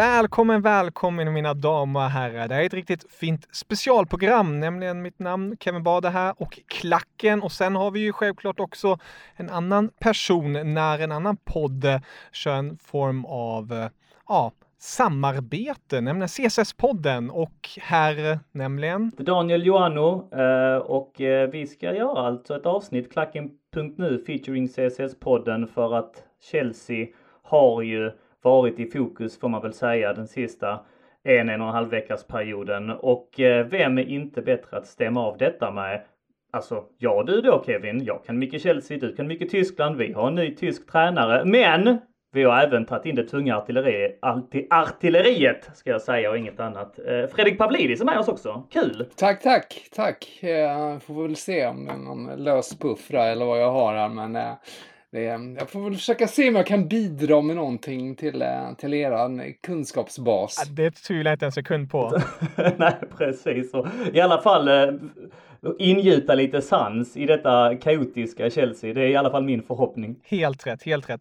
Välkommen, välkommen mina damer och herrar. Det här är ett riktigt fint specialprogram, nämligen mitt namn Kevin Bade här och Klacken. Och sen har vi ju självklart också en annan person när en annan podd kör en form av, ja, samarbete, nämligen CSS-podden och här nämligen Daniel Joanno eh, och eh, vi ska göra alltså ett avsnitt Klacken.nu featuring CSS-podden för att Chelsea har ju varit i fokus får man väl säga den sista en, en och en halv veckas perioden och eh, vem är inte bättre att stämma av detta med Alltså, ja du då Kevin, jag kan mycket Chelsea, du kan mycket Tyskland, vi har en ny tysk tränare, men vi har även tagit in det tunga artilleri, artilleriet, ska jag säga och inget annat. Eh, Fredrik Pavlidis är med oss också. Kul! Tack, tack, tack. Jag får väl se om det är någon lös puffra eller vad jag har här, men eh, det, jag får väl försöka se om jag kan bidra med någonting till, eh, till eran kunskapsbas. Det tvivlar jag inte en sekund på. Nej, precis. I alla fall ingjuta lite sans i detta kaotiska Chelsea. Det är i alla fall min förhoppning. Helt rätt, helt rätt.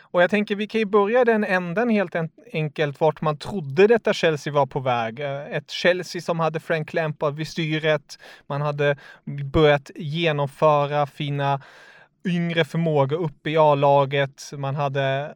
Och jag tänker vi kan ju börja den änden helt enkelt vart man trodde detta Chelsea var på väg. Eh, ett Chelsea som hade Frank Lampard vid styret. Man hade börjat genomföra fina yngre förmågor upp i A-laget. Man hade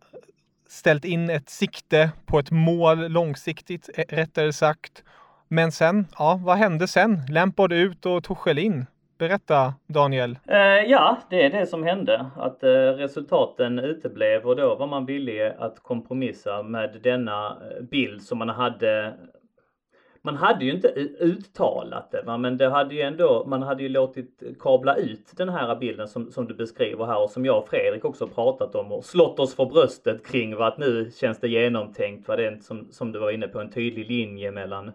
ställt in ett sikte på ett mål långsiktigt, eh, rättare sagt. Men sen, ja, vad hände sen? Lampard ut och Torshäll in. Berätta Daniel. Eh, ja, det är det som hände. Att eh, resultaten uteblev och då var man villig att kompromissa med denna eh, bild som man hade man hade ju inte uttalat det va? men det hade ju ändå, man hade ju låtit kabla ut den här bilden som, som du beskriver här och som jag och Fredrik också pratat om och slått oss för bröstet kring vad att nu känns det genomtänkt, vad det är som, som du var inne på, en tydlig linje mellan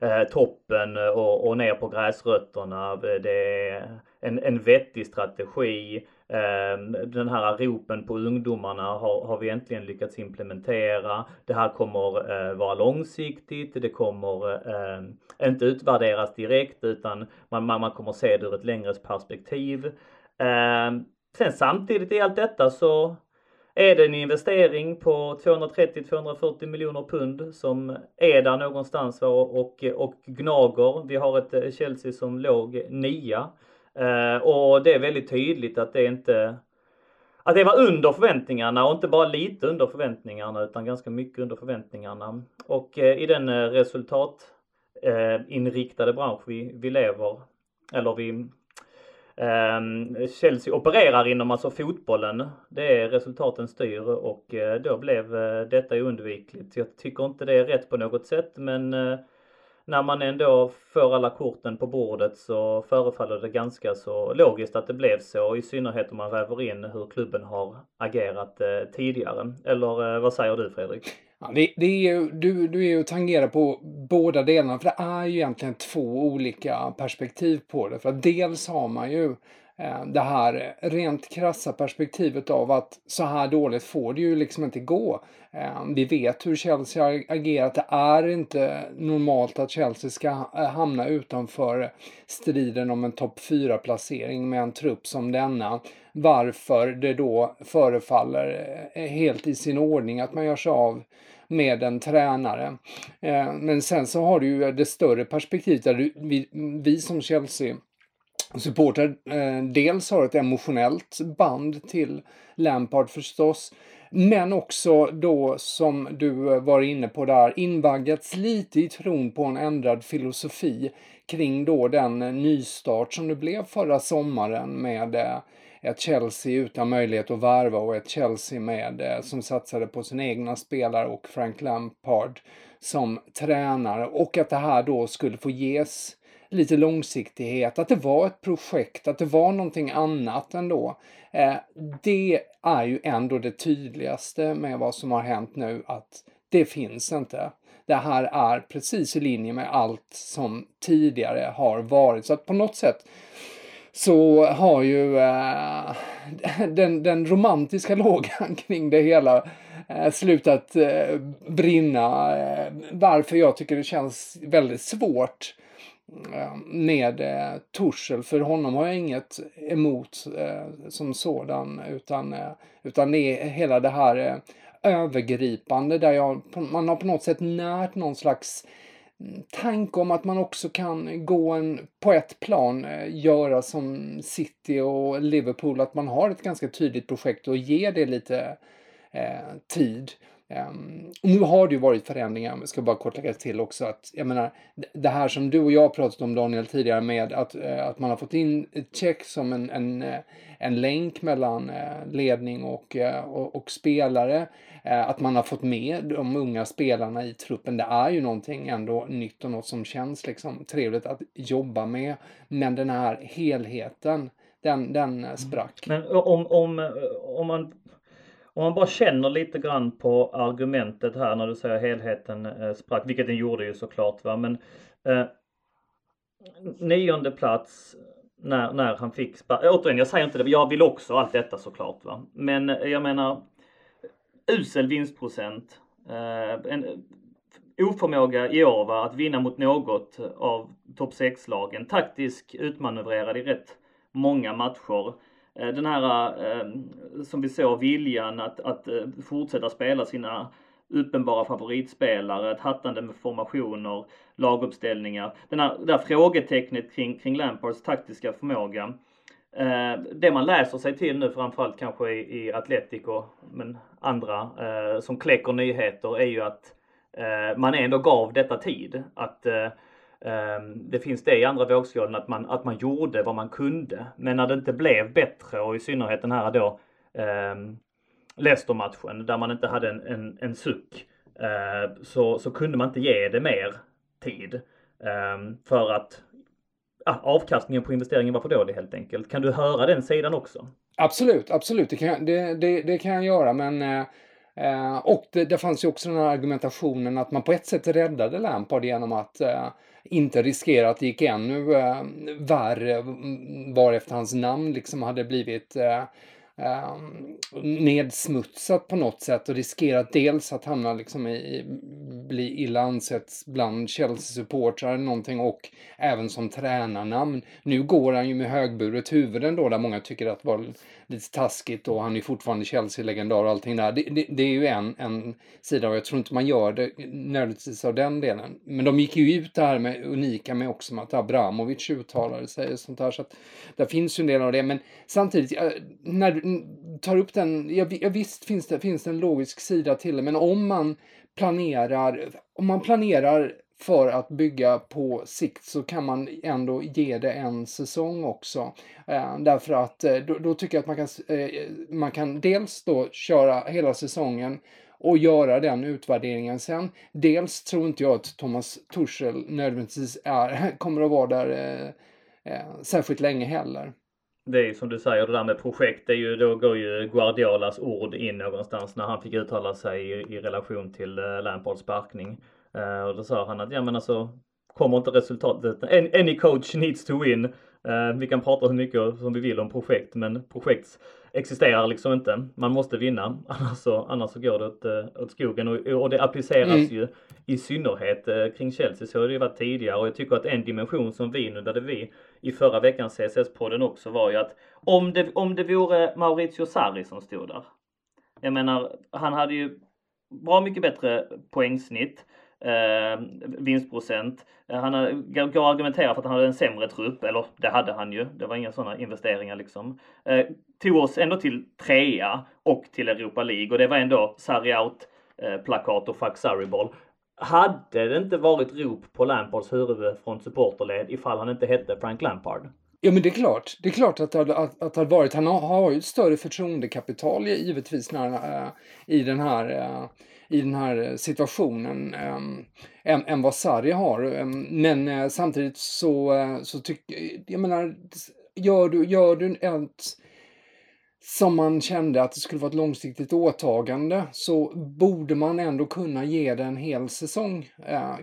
eh, toppen och, och ner på gräsrötterna. Det är en, en vettig strategi. Ehm, den här ropen på ungdomarna har, har vi äntligen lyckats implementera. Det här kommer eh, vara långsiktigt. Det kommer ehm, inte utvärderas direkt utan man, man, kommer se det ur ett längre perspektiv. Ehm, sen samtidigt i allt detta så är det en investering på 230-240 miljoner pund som är där någonstans och, och gnager. Vi har ett eh, Chelsea som låg nia Eh, och det är väldigt tydligt att det inte att det var under förväntningarna och inte bara lite under förväntningarna utan ganska mycket under förväntningarna. Och eh, i den eh, resultatinriktade bransch vi, vi lever, eller vi ehm, Chelsea opererar inom alltså fotbollen. Det är resultaten styr och då blev detta oundvikligt. Jag tycker inte det är rätt på något sätt men när man ändå får alla korten på bordet så förefaller det ganska så logiskt att det blev så, i synnerhet om man väver in hur klubben har agerat eh, tidigare. Eller eh, vad säger du Fredrik? Ja, det, det, är ju, du, du är ju tangerar på båda delarna, för det är ju egentligen två olika perspektiv på det. För dels har man ju Eh, det här rent krassa perspektivet av att så här dåligt får det ju liksom inte gå. Eh, vi vet hur Chelsea har agerat. Det är inte normalt att Chelsea ska eh, hamna utanför striden om en topp 4-placering med en trupp som denna. Varför det då förefaller helt i sin ordning att man gör sig av med en tränare. Men sen så har du ju det större perspektivet där vi, vi som Chelsea supporter eh, dels har ett emotionellt band till Lampard förstås. Men också då som du eh, var inne på där invaggats lite i tron på en ändrad filosofi kring då den eh, nystart som det blev förra sommaren med eh, ett Chelsea utan möjlighet att värva och ett Chelsea med, eh, som satsade på sina egna spelare och Frank Lampard som tränare och att det här då skulle få ges lite långsiktighet, att det var ett projekt, att det var någonting annat ändå. Eh, det är ju ändå det tydligaste med vad som har hänt nu, att det finns inte. Det här är precis i linje med allt som tidigare har varit. Så att på något sätt så har ju eh, den, den romantiska lågan kring det hela eh, slutat eh, brinna. Eh, varför jag tycker det känns väldigt svårt Eh, med eh, Torshäll, för honom har jag inget emot eh, som sådan, utan, eh, utan det är hela det här eh, övergripande där jag, man har på något sätt närt någon slags mm, tanke om att man också kan gå en, på ett plan, eh, göra som City och Liverpool, att man har ett ganska tydligt projekt och ger det lite eh, tid. Um, nu har det ju varit förändringar, jag ska bara kort lägga till också att jag menar det här som du och jag pratat om Daniel tidigare med att, uh, att man har fått in check som en, en, uh, en länk mellan uh, ledning och, och, och, spelare. att man har fått med de unga spelarna i truppen, det är ju någonting ändå nytt och något som känns liksom trevligt att jobba med. Men den här helheten, den, den sprack. Men om, om, om man om man bara känner lite grann på argumentet här när du säger helheten eh, sprack, vilket den gjorde ju såklart va, men eh, nionde plats när, när han fick sparken. Eh, återigen, jag säger inte det, jag vill också allt detta såklart va. Men eh, jag menar usel vinstprocent, eh, en oförmåga i år va, att vinna mot något av topp 6-lagen, taktisk utmanövrerad i rätt många matcher. Eh, den här, eh, som vi såg, viljan att, att eh, fortsätta spela sina uppenbara favoritspelare, ett hattande med formationer, laguppställningar. Den här, det här frågetecknet kring, kring Lampards taktiska förmåga. det man läser sig till nu framförallt kanske i, i Atletico, men andra som kläcker nyheter är ju att man ändå gav detta tid. Att Ehm, det finns det i andra vågskålen att man, att man gjorde vad man kunde. Men när det inte blev bättre och i synnerhet den här då eh, Leicester-matchen där man inte hade en, en, en suck eh, så, så kunde man inte ge det mer tid. Eh, för att ja, avkastningen på investeringen var för dålig helt enkelt. Kan du höra den sidan också? Absolut, absolut. Det kan, det, det, det kan jag göra men eh, eh, och det, det, fanns ju också den här argumentationen att man på ett sätt räddade Lampard genom att eh, inte riskera att det gick ännu äh, värre mm, varefter hans namn liksom hade blivit äh, äh, nedsmutsat på något sätt och riskerat dels att hamna liksom i, bli illa ansett bland Chelsea-supportrar eller någonting och även som tränarnamn. Nu går han ju med högburet huvud ändå där många tycker att var lite taskigt och han är fortfarande Chelsea-legendar och allting där. Det, det, det, är ju en, en sida och jag tror inte man gör det nödvändigtvis av den delen. Men de gick ju ut där med unika med också med att Abramovic uttalade sig och sånt där. Så att där finns ju en del av det. Men samtidigt, när du tar upp den, ja, visst finns det, finns det en logisk sida till det, men om man planerar, om man planerar för att bygga på sikt så kan man ändå ge det en säsong också. Eh, därför att eh, då, då, tycker jag att man kan, eh, man kan dels då köra hela säsongen och göra den utvärderingen sen. Dels tror inte jag att Thomas Tuchel nödvändigtvis är, kommer att vara där eh, eh, särskilt länge heller. Det är ju som du säger, det där med projekt, det är ju, då går ju Guardiolas ord in någonstans när han fick uttala sig i, i relation till eh, Lampards sparkning. Uh, och då sa han att ja men alltså kommer inte resultatet, any coach needs to win. Uh, vi kan prata hur mycket som vi vill om projekt men projekt existerar liksom inte. Man måste vinna annars så, annars så går det åt, uh, åt skogen och, och det appliceras mm. ju i synnerhet uh, kring Chelsea. Så har det ju varit tidigare och jag tycker att en dimension som vi nuddade vi i förra veckans CSS-podden också var ju att om det, om det vore Maurizio Sarri som stod där. Jag menar, han hade ju bra mycket bättre poängsnitt eh, vinstprocent. Eh, han går argumentera för att han hade en sämre trupp, eller det hade han ju. Det var inga sådana investeringar liksom. Eh, tog oss ändå till trea och till Europa League och det var ändå Sarri out eh, plakat och fuck Sarri-boll. Hade det inte varit rop på Lampards huvud från supporterled ifall han inte hette Frank Lampard? Ja men det är klart. Det är klart att det hade, att, att det hade varit. Han har, ju ett större förtroendekapital givetvis när, äh, i den här äh, i den här eh, situationen äh, än, än vad Sarri har. Ehm, men samtidigt så, så tycker jag menar, gör du, gör du ett som man kände att det skulle vara ett långsiktigt åtagande så borde man ändå kunna ge det en hel säsong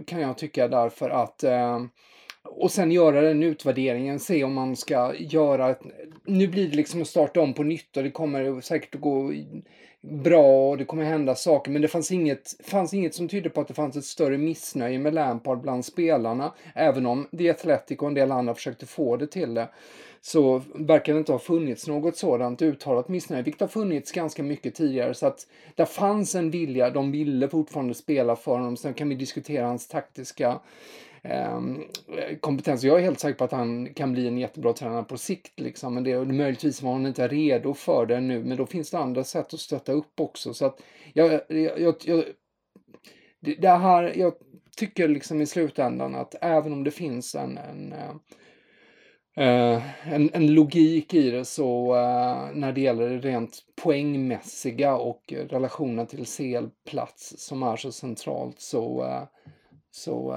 kan jag tycka därför att ehm, och sen göra den utvärderingen, se om man ska göra... Nu blir det liksom att starta om på nytt och det kommer säkert att gå bra och det kommer hända saker. Men det fanns inget, fanns inget som tydde på att det fanns ett större missnöje med Lampard bland spelarna. Även om The Athletic och en del andra försökte få det till det så verkar det inte ha funnits något sådant uttalat missnöje, vilket har funnits ganska mycket tidigare. Så att det fanns en vilja, de ville fortfarande spela för honom. Sen kan vi diskutera hans taktiska Ehm, kompetens. Jag är helt säker på att han kan bli en jättebra tränare på sikt. Liksom. Men det, möjligtvis var han inte redo för det nu, men då finns det andra sätt att stötta upp också. Så att jag, jag, jag, det här, jag tycker liksom i slutändan att även om det finns en, en Uh, en, en, logik i det så uh, när det gäller det rent poängmässiga och relationen till CL-plats som är så centralt så, uh, så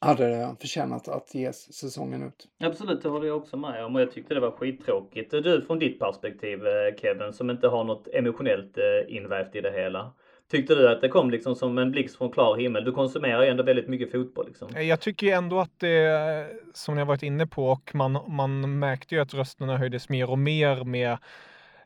hade det förtjänat att ges säsongen ut. Absolut, det håller jag också med om och jag tyckte det var skittråkigt. Du från ditt perspektiv Kevin som inte har något emotionellt invävt i det hela. Tyckte du att det kom liksom som en blixt från klar himmel? Du konsumerar ju ändå väldigt mycket fotboll. Liksom. Jag tycker ändå att det, som jag varit inne på, och man, man märkte ju att rösterna höjdes mer och mer med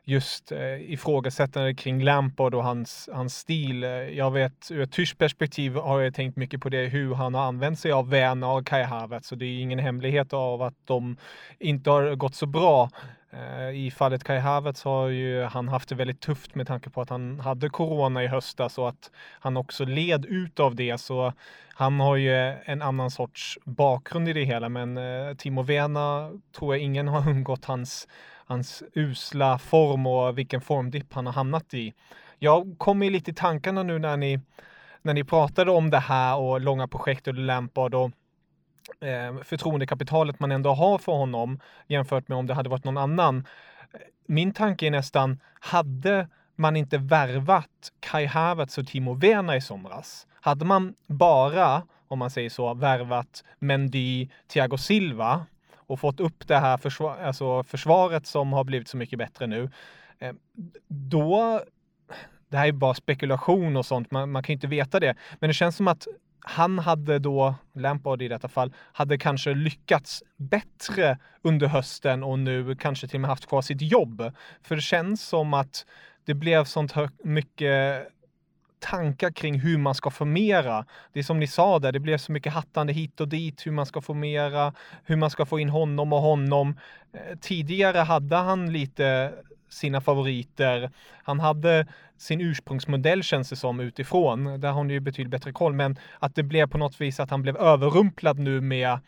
just eh, ifrågasättande kring Lampard och hans, hans stil. Eh, jag vet ur ett tyskt perspektiv har jag tänkt mycket på det, hur han har använt sig av Werner och Kai Havertz. Så det är ingen hemlighet av att de inte har gått så bra. Eh, I fallet Kai Havertz har ju han haft det väldigt tufft med tanke på att han hade corona i höstas och att han också led ut av det. Så han har ju en annan sorts bakgrund i det hela. Men eh, Timo Werner tror jag ingen har undgått hans hans usla form och vilken formdipp han har hamnat i. Jag kom lite i tankarna nu när ni, när ni pratade om det här och långa projekt och Lampard och eh, förtroendekapitalet man ändå har för honom jämfört med om det hade varit någon annan. Min tanke är nästan, hade man inte värvat Kai Havertz och Timo Werner i somras? Hade man bara, om man säger så, värvat Mendy, Thiago Silva och fått upp det här försvar, alltså försvaret som har blivit så mycket bättre nu, eh, då det här är bara spekulation och sånt, man, man kan ju inte veta det. Men det känns som att han hade då, Lampard i detta fall, hade kanske lyckats bättre under hösten och nu kanske till och med haft kvar sitt jobb. För det känns som att det blev sånt mycket tankar kring hur man ska formera. Det är som ni sa där, det blev så mycket hattande hit och dit, hur man ska formera, hur man ska få in honom och honom. Eh, tidigare hade han lite sina favoriter. Han hade sin ursprungsmodell känns det som utifrån. Där har ni ju betydligt bättre koll, men att det blev på något vis att han blev överrumplad nu med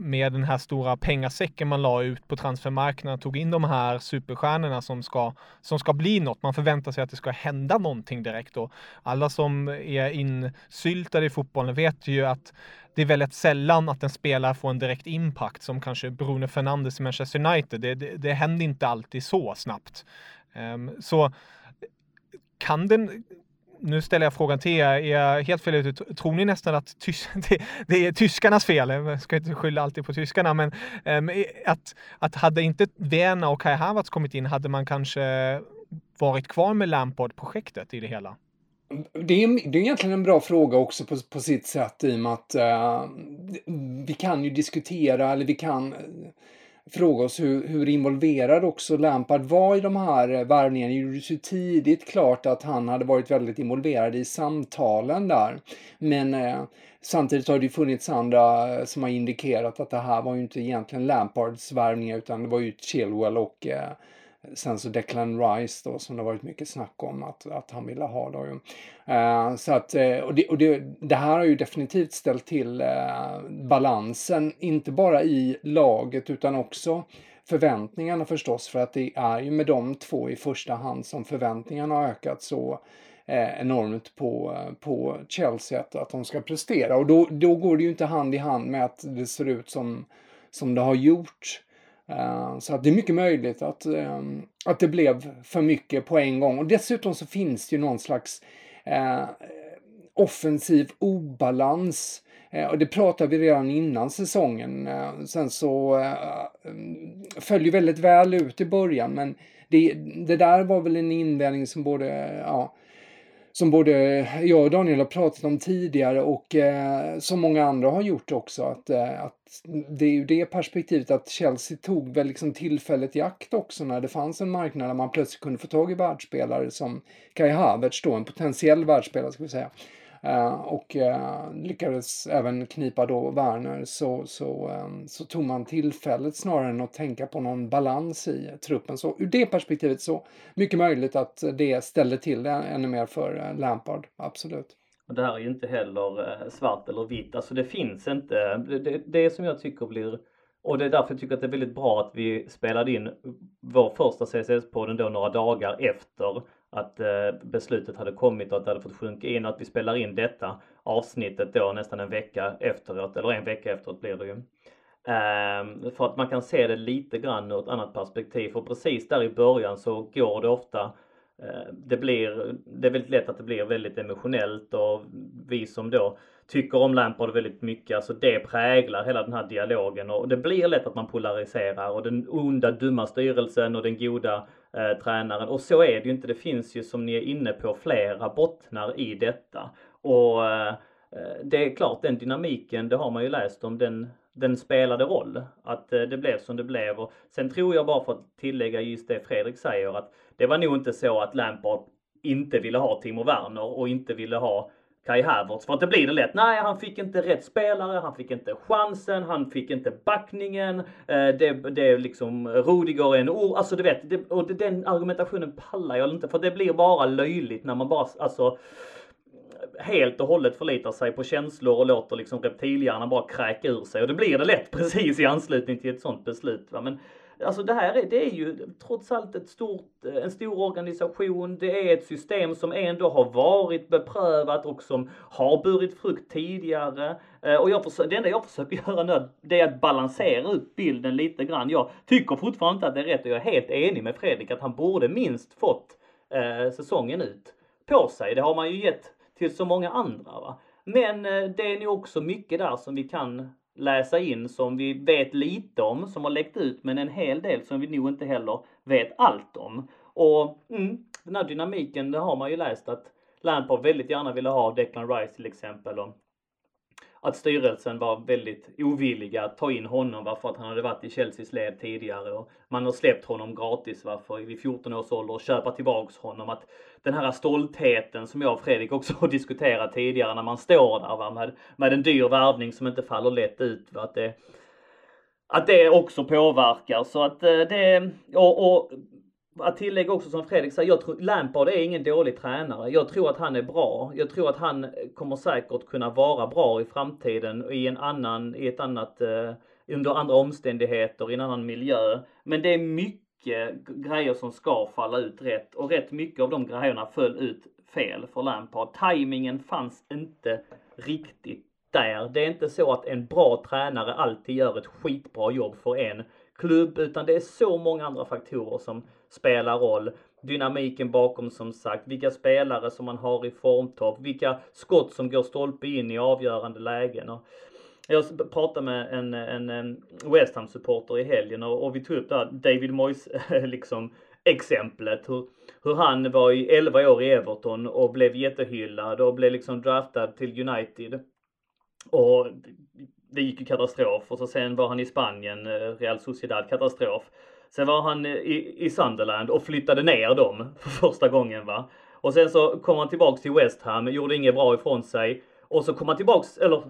med den här stora pengasäcken man la ut på transfermarknaden, tog in de här superstjärnorna som ska, som ska bli något. Man förväntar sig att det ska hända någonting direkt och alla som är insyltade i fotbollen vet ju att det är väldigt sällan att en spelare får en direkt impact som kanske Bruno Fernandes i Manchester United. Det, det, det händer inte alltid så snabbt. Um, så kan den nu ställer jag frågan till er, är jag helt fel ute? Tror ni nästan att tys det, det, är tyskarnas fel? Jag ska inte skylla alltid på tyskarna, men um, att, att hade inte Werner och Kai Havertz kommit in hade man kanske varit kvar med Lampard-projektet i det hela? Det är, det är egentligen en bra fråga också på, på sitt sätt i och med att uh, vi kan ju diskutera, eller vi kan fråga oss hur, hur involverad också Lampard var i de här eh, värvningarna. Det gjordes ju tidigt klart att han hade varit väldigt involverad i samtalen där. Men eh, samtidigt har det ju funnits andra eh, som har indikerat att det här var ju inte egentligen Lampards värvningar utan det var ju Chilwell och eh, Sen så Declan Rice då som det varit mycket snack om att, att han ville ha då. Uh, så att, eh, och, det, och det, det, här har ju definitivt ställt till eh, balansen, inte bara i laget utan också förväntningarna förstås. För att det är ju med de två i första hand som förväntningarna har ökat så eh, enormt på, på Chelsea att, att de ska prestera. Och då, då går det ju inte hand i hand med att det ser ut som, som det har gjort. Eh, så att det är mycket möjligt att, ehm, att det blev för mycket på en gång. Och dessutom så finns det ju någon slags eh, offensiv obalans. Eh, och det pratade vi redan innan säsongen. Eh, sen så eh, föll ju väldigt väl ut i början men det, det där var väl en invändning som både ja, som både jag och Daniel har pratat om tidigare och eh, som många andra har gjort också. Att, eh, att det är ju det perspektivet att Chelsea tog väl liksom tillfället i akt också när det fanns en marknad där man plötsligt kunde få tag i världsspelare som Kai Havertz då, en potentiell världsspelare ska vi säga. Eh, och eh, lyckades även knipa då Werner så, så, ehm, så tog man tillfället snarare än att tänka på någon balans i truppen. Så ur det perspektivet så mycket möjligt att det ställde till det ännu mer för eh, Lampard, absolut. Och det här är ju inte heller svart eller vitt, alltså det finns inte, det, det som jag tycker blir och det är därför jag tycker att det är väldigt bra att vi spelade in vår första CSS-podden då några dagar efter att eh, beslutet hade kommit och att det hade fått sjunka in och att vi spelar in detta avsnittet då nästan en vecka efteråt, eller en vecka efteråt blir det ju. Ehm, för att man kan se det lite grann ur ett annat perspektiv. För precis där i början så går det ofta eh, det blir, det är väldigt lätt att det blir väldigt emotionellt och vi som då tycker om Lampard väldigt mycket, alltså det präglar hela den här dialogen och det blir lätt att man polariserar och den onda dumma styrelsen och den goda eh, tränaren. Och så är det ju inte. Det finns ju som ni är inne på flera bottnar i detta. Och eh, eh, det är klart den dynamiken, det har man ju läst om, den, den spelade roll. Att eh, det blev som det blev. Och sen tror jag bara för att tillägga just det Fredrik säger att det var nog inte så att Lampard inte ville ha Timo Werner och inte ville ha Kai Havertz. För att det blir det lätt. Nej, han fick inte rätt spelare, han fick inte chansen, han fick inte backningen. Eh, det, det är liksom Rudiger är en or. Alltså du vet, det, och den argumentationen pallar jag inte. För det blir bara löjligt när man bara, alltså helt och hållet förlitar sig på känslor och låter liksom reptilhjärnan bara kräka ur sig. Och det blir det lätt precis i anslutning till ett sånt beslut. Va? Men Alltså det här är, det är ju trots allt ett stort, eh, en stor organisation. Det är ett system som ändå har varit beprövat och som har burit frukt tidigare. Eh, och jag försöker, det enda jag försöker göra nu det är att balansera upp bilden lite grann. Jag tycker fortfarande inte att det är rätt och jag är helt enig med Fredrik att han borde minst fått eh, säsongen ut på sig. Det har man ju gett till så många andra. Va? Men eh, det är nog också mycket där som vi kan läsa in som vi vet lite om, som har läckt ut, men en hel del som vi nog inte heller vet allt om. Och mm, den här dynamiken, det har man ju läst att Lampard väldigt gärna ville ha Declan Rice till exempel. Och att styrelsen var väldigt ovilliga att ta in honom varför att han hade varit i Chelseas led tidigare och man har släppt honom gratis varför vid 14 års ålder och köpa tillbaks honom. Att den här stoltheten som jag och Fredrik också har diskuterat tidigare när man står där va, med, med en dyr värvning som inte faller lätt ut. Va, att, det, att det också påverkar så att eh, det och, och att tillägga också som Fredrik säger, jag tror Lampard är ingen dålig tränare. Jag tror att han är bra. Jag tror att han kommer säkert kunna vara bra i framtiden i en annan, i ett annat, eh, under andra omständigheter, i en annan miljö. Men det är mycket grejer som ska falla ut rätt och rätt mycket av de grejerna föll ut fel för Lampard. Timingen fanns inte riktigt där. Det är inte så att en bra tränare alltid gör ett skitbra jobb för en klubb, utan det är så många andra faktorer som spelar roll. Dynamiken bakom som sagt, vilka spelare som man har i formtopp, vilka skott som går stolpe in i avgörande lägen. Och jag pratade med en, en, en West Ham-supporter i helgen och, och, vi tog upp det här David Moyes liksom exemplet. Hur, hur han var i 11 år i Everton och blev jättehyllad och blev liksom draftad till United. Och det gick ju katastrof och så sen var han i Spanien, eh, Real Sociedad, katastrof. Sen var han i, i Sunderland och flyttade ner dem för första gången va. Och sen så kom han tillbaks till West Ham, gjorde inget bra ifrån sig. Och så kom han tillbaks, eller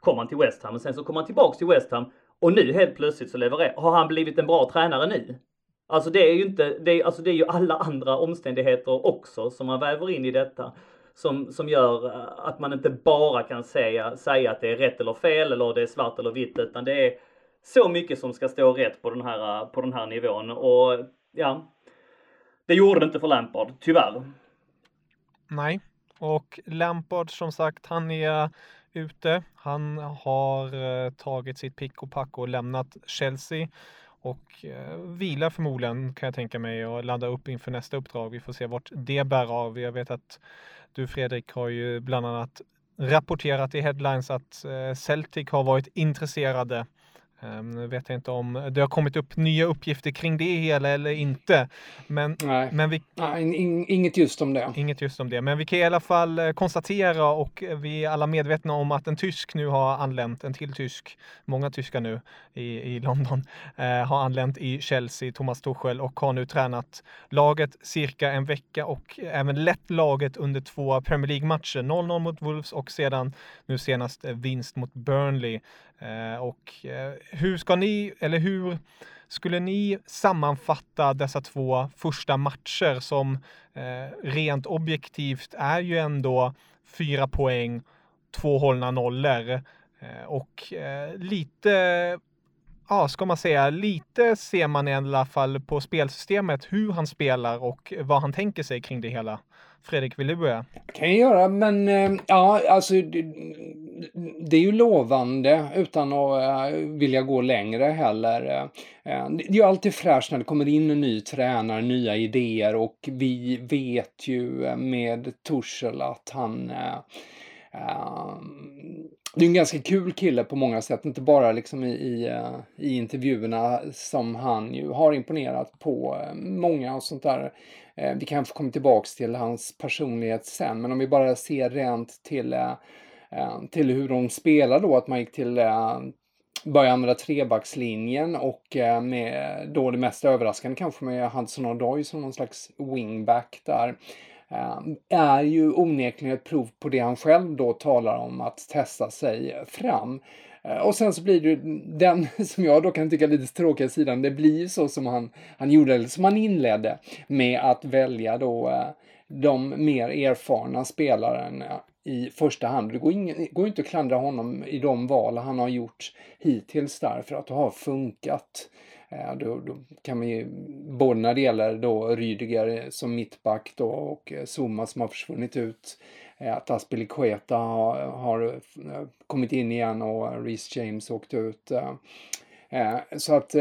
kom han till West Ham, och sen så kom han tillbaks till West Ham. Och nu helt plötsligt så levererar, har han blivit en bra tränare nu? Alltså det är ju inte, det är, alltså det är ju alla andra omständigheter också som man väver in i detta. Som, som gör eh, att man inte bara kan säga, säga att det är rätt eller fel eller det är svart eller vitt utan det är så mycket som ska stå rätt på den här, på den här nivån och ja, det gjorde det inte för Lampard, tyvärr. Nej, och Lampard som sagt, han är ute. Han har eh, tagit sitt pick och pack och lämnat Chelsea och eh, vilar förmodligen kan jag tänka mig och ladda upp inför nästa uppdrag. Vi får se vart det bär av. Jag vet att du Fredrik har ju bland annat rapporterat i headlines att eh, Celtic har varit intresserade nu vet jag inte om det har kommit upp nya uppgifter kring det hela eller inte. Men, Nej. men vi, Nej, in, inget just om det. Inget just om det, men vi kan i alla fall eh, konstatera och vi är alla medvetna om att en tysk nu har anlänt, en till tysk, många tyskar nu i, i London, eh, har anlänt i Chelsea, Thomas Tuchel, och har nu tränat laget cirka en vecka och även lett laget under två Premier League-matcher, 0-0 mot Wolves och sedan nu senast vinst mot Burnley. Eh, och eh, hur ska ni, eller hur skulle ni sammanfatta dessa två första matcher som eh, rent objektivt är ju ändå fyra poäng, två hållna nollor eh, och eh, lite, ja ska man säga, lite ser man i alla fall på spelsystemet hur han spelar och vad han tänker sig kring det hela. Fredrik, vill du börja? kan jag göra, men eh, ja, alltså det, det är ju lovande utan att eh, vilja gå längre heller. Eh, det är ju alltid fräscht när det kommer in en ny tränare, nya idéer och vi vet ju med Torshäll att han det är en ganska kul kille på många sätt, inte bara liksom i, i, i intervjuerna som han ju har imponerat på många och sånt där. Eh, vi kanske kommer tillbaks till hans personlighet sen, men om vi bara ser rent till, eh, eh, till hur de spelar då, att man gick till börja använda trebackslinjen och med då det mest överraskande kanske med Hudson Odoi som någon slags wingback där är ju onekligen ett prov på det han själv då talar om att testa sig fram. Eh, och sen så blir det den som jag då kan tycka lite tråkiga sidan, det blir så som han, han gjorde, eller som han inledde med att välja då eh, de mer erfarna spelarna i första hand. Det går, ingen, går inte att klandra honom i de val han har gjort hittills där för att det har funkat. Eh, då, då, kan man ju, både när det gäller då Rydiger som mittback då och Zuma som har försvunnit ut Eh, att Aspilicueta har, har eh, kommit in igen och Reece James åkte ut. Eh, så att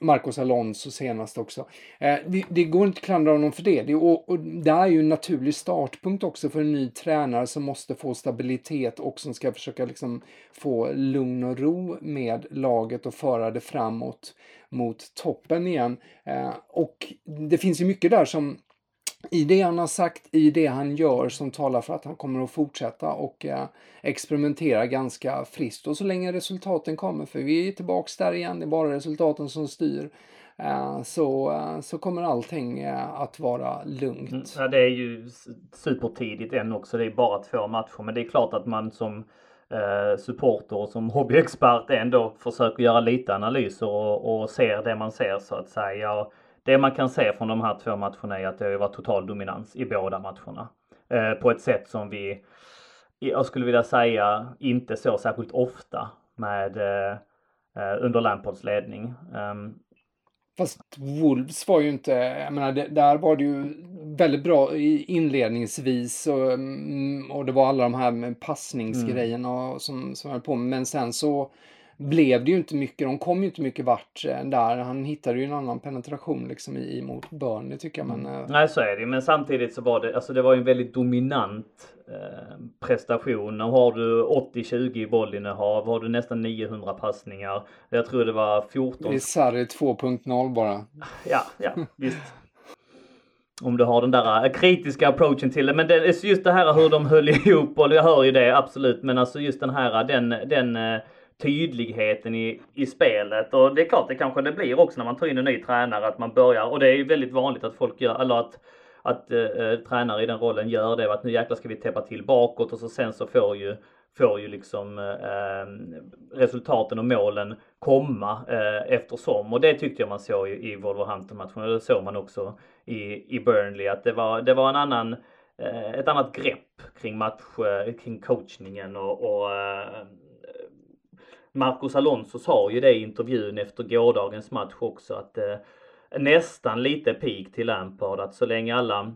Marcos Alonso senast också. Det, det, går inte att klandra honom för det. det och, och det är ju en naturlig startpunkt också för en ny tränare som måste få stabilitet och som ska försöka liksom få lugn och ro med laget och föra det framåt mot toppen igen. Och det finns ju mycket där som i det han har sagt, i det han gör som talar för att han kommer att fortsätta och eh, experimentera ganska friskt. Och så länge resultaten kommer, för vi är tillbaks där igen, det är bara resultaten som styr. Eh, så, eh, så kommer allting eh, att vara lugnt. Mm, ja, det är ju supertidigt än också, det är bara två matcher. Men det är klart att man som eh, supporter och som hobbyexpert ändå försöker göra lite analyser och, och ser det man ser så att säga det man kan se från de här två matcherna är att det har varit total dominans i båda matcherna. Eh, på ett sätt som vi, jag skulle vilja säga, inte så särskilt ofta med eh, eh under Lampards ledning. Um, Fast Wolves var ju inte, jag menar, det, där var det ju väldigt bra inledningsvis och, mm, och det var alla de här passningsgrejerna mm. som, som höll på Men sen så blev det ju inte mycket. De kom ju inte mycket vart eh, där. Han hittade ju en annan penetration liksom i, mot Burnley tycker jag. Men, mm. Nej så är det Men samtidigt så var det, alltså det var ju en väldigt dominant eh, prestation. Nu har du 80-20 i bollinnehav, har du nästan 900 passningar. Jag tror det var 14. Det är Sarri 2.0 bara. Ja, ja visst. Om du har den där eh, kritiska approachen till det. Men det just det här hur de höll ihop och jag hör ju det absolut. Men alltså just den här den, den tydligheten i, i spelet. Och det är klart, det kanske det blir också när man tar in en ny tränare, att man börjar, och det är ju väldigt vanligt att folk gör, eller att att eh, eh tränare i den rollen gör det, att nu jäklar ska vi täppa till bakåt och så sen så får ju får ju liksom eh, eh resultaten och målen komma eh, eftersom. Och det tyckte jag man såg i, i Wolverhampton-matchen och det såg man också i, i Burnley att det var, det var en annan, eh, ett annat grepp kring match, eh, kring coachningen och, och Marcos Alonso sa ju det i intervjun efter gårdagens match också att eh, nästan lite pik till Lampard att så länge alla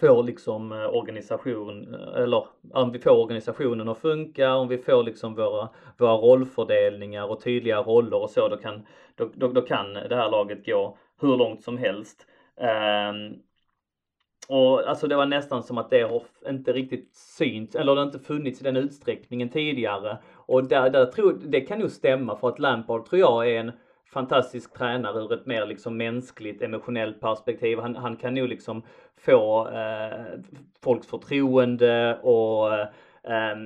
får liksom eh, organisation eh, eller om vi får organisationen att funka, om vi får liksom våra, våra rollfördelningar och tydliga roller och så, då kan, då, då, då kan det här laget gå hur långt som helst. Um, och alltså det var nästan som att det har inte riktigt synts eller det har inte funnits i den utsträckningen tidigare. Och där, där tror, det kan nog stämma för att Lampard tror jag är en fantastisk tränare ur ett mer liksom mänskligt, emotionellt perspektiv. Han, han kan nog liksom få eh, folks förtroende och eh,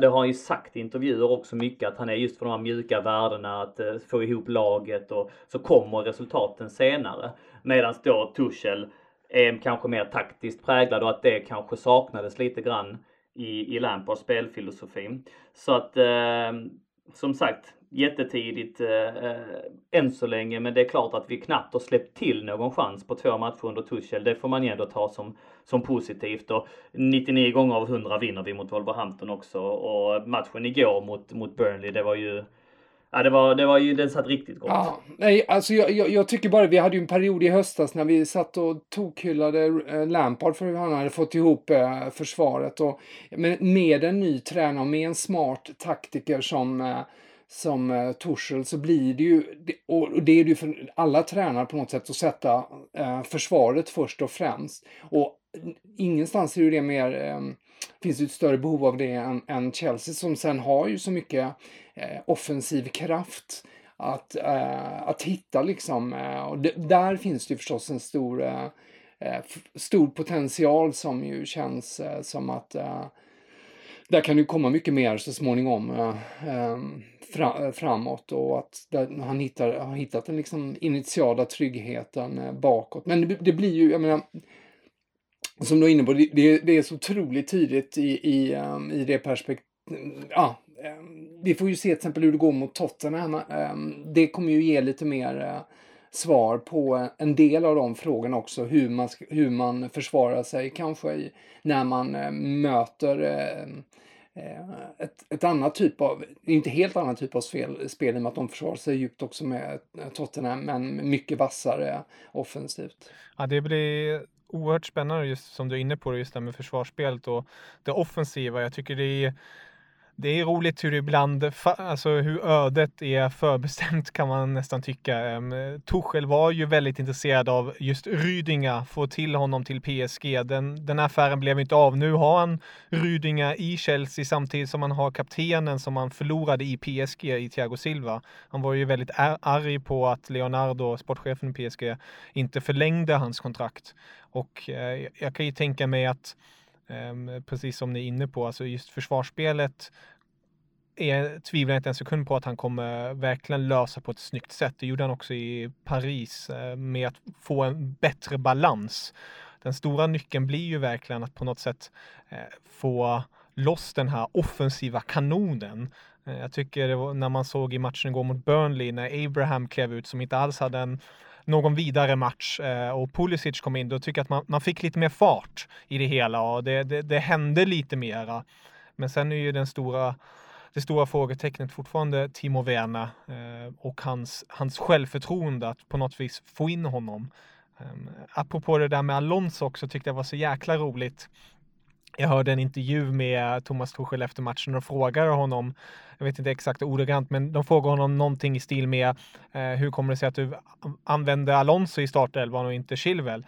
det har han ju sagt i intervjuer också mycket att han är just för de här mjuka värdena att eh, få ihop laget och så kommer resultaten senare. Medan då Tuchel är kanske mer taktiskt präglad och att det kanske saknades lite grann i, i Lampards spelfilosofi. Så att eh, som sagt, jättetidigt eh, eh, än så länge, men det är klart att vi knappt har släppt till någon chans på två matcher under Tuchel. Det får man ju ändå ta som, som positivt och 99 gånger av 100 vinner vi mot Wolverhampton också och matchen igår mot, mot Burnley, det var ju Ja, det var, det var ju, den satt riktigt gott. Ja, nej, alltså jag, jag, jag, tycker bara, vi hade ju en period i höstas när vi satt och tokhyllade eh, Lampard för hur han hade fått ihop eh, försvaret. Och, men med en ny tränare, och med en smart taktiker som eh, som eh, Torshäll så blir det ju, och det är det ju för alla tränare på något sätt, att sätta eh, försvaret först och främst. Och ingenstans är ju det mer, eh, finns det ett större behov av det än, än, Chelsea som sen har ju så mycket eh, offensiv kraft att, eh, att hitta liksom. Eh, och där finns det ju förstås en stor, eh, eh stor potential som ju känns eh, som att eh, där kan det komma mycket mer så småningom ehm, fra, framåt och att där, han hittar, har hittat den liksom initiala tryggheten eh, bakåt. Men det, det, blir ju, jag menar, som du är inne på, det, det är så otroligt tidigt i, i, um, i det perspektivet. Ja, um, vi får ju se till exempel hur det går mot Tottenham. Um, det kommer ju ge lite mer uh, svar på en del av de frågorna också. Hur man, hur man försvarar sig kanske i, när man uh, möter uh, ett, ett annat typ av, inte helt annan typ av spel, spel i och med att de försvarar sig djupt också med Tottenham, men mycket vassare offensivt. Ja, det blir oerhört spännande just som du är inne på, just det här med försvarsspelet och det offensiva. Jag tycker det är det är roligt hur ibland, alltså hur ödet är förbestämt kan man nästan tycka. Tuchel var ju väldigt intresserad av just Rydinga, få till honom till PSG. Den, den affären blev inte av. Nu har han Rydinga i Chelsea samtidigt som han har kaptenen som han förlorade i PSG i Thiago Silva. Han var ju väldigt arg på att Leonardo, sportchefen i PSG, inte förlängde hans kontrakt. Och eh, jag kan ju tänka mig att Ehm, precis som ni är inne på, alltså just försvarsspelet är, tvivlar jag inte en sekund på att han kommer verkligen lösa på ett snyggt sätt. Det gjorde han också i Paris eh, med att få en bättre balans. Den stora nyckeln blir ju verkligen att på något sätt eh, få loss den här offensiva kanonen. Eh, jag tycker det var när man såg i matchen igår mot Burnley när Abraham klev ut som inte alls hade en någon vidare match eh, och Pulisic kom in, då tycker jag att man, man fick lite mer fart i det hela och det, det, det hände lite mera. Men sen är ju den stora det stora frågetecknet fortfarande Timo Werner eh, och hans, hans självförtroende att på något vis få in honom. Ehm, apropå det där med Alonso också tyckte jag var så jäkla roligt. Jag hörde en intervju med Thomas Torssell efter matchen och frågade honom, jag vet inte exakt ordagrant, men de frågar honom någonting i stil med eh, hur kommer det sig att du använde Alonso i startelvan och inte Chilwell?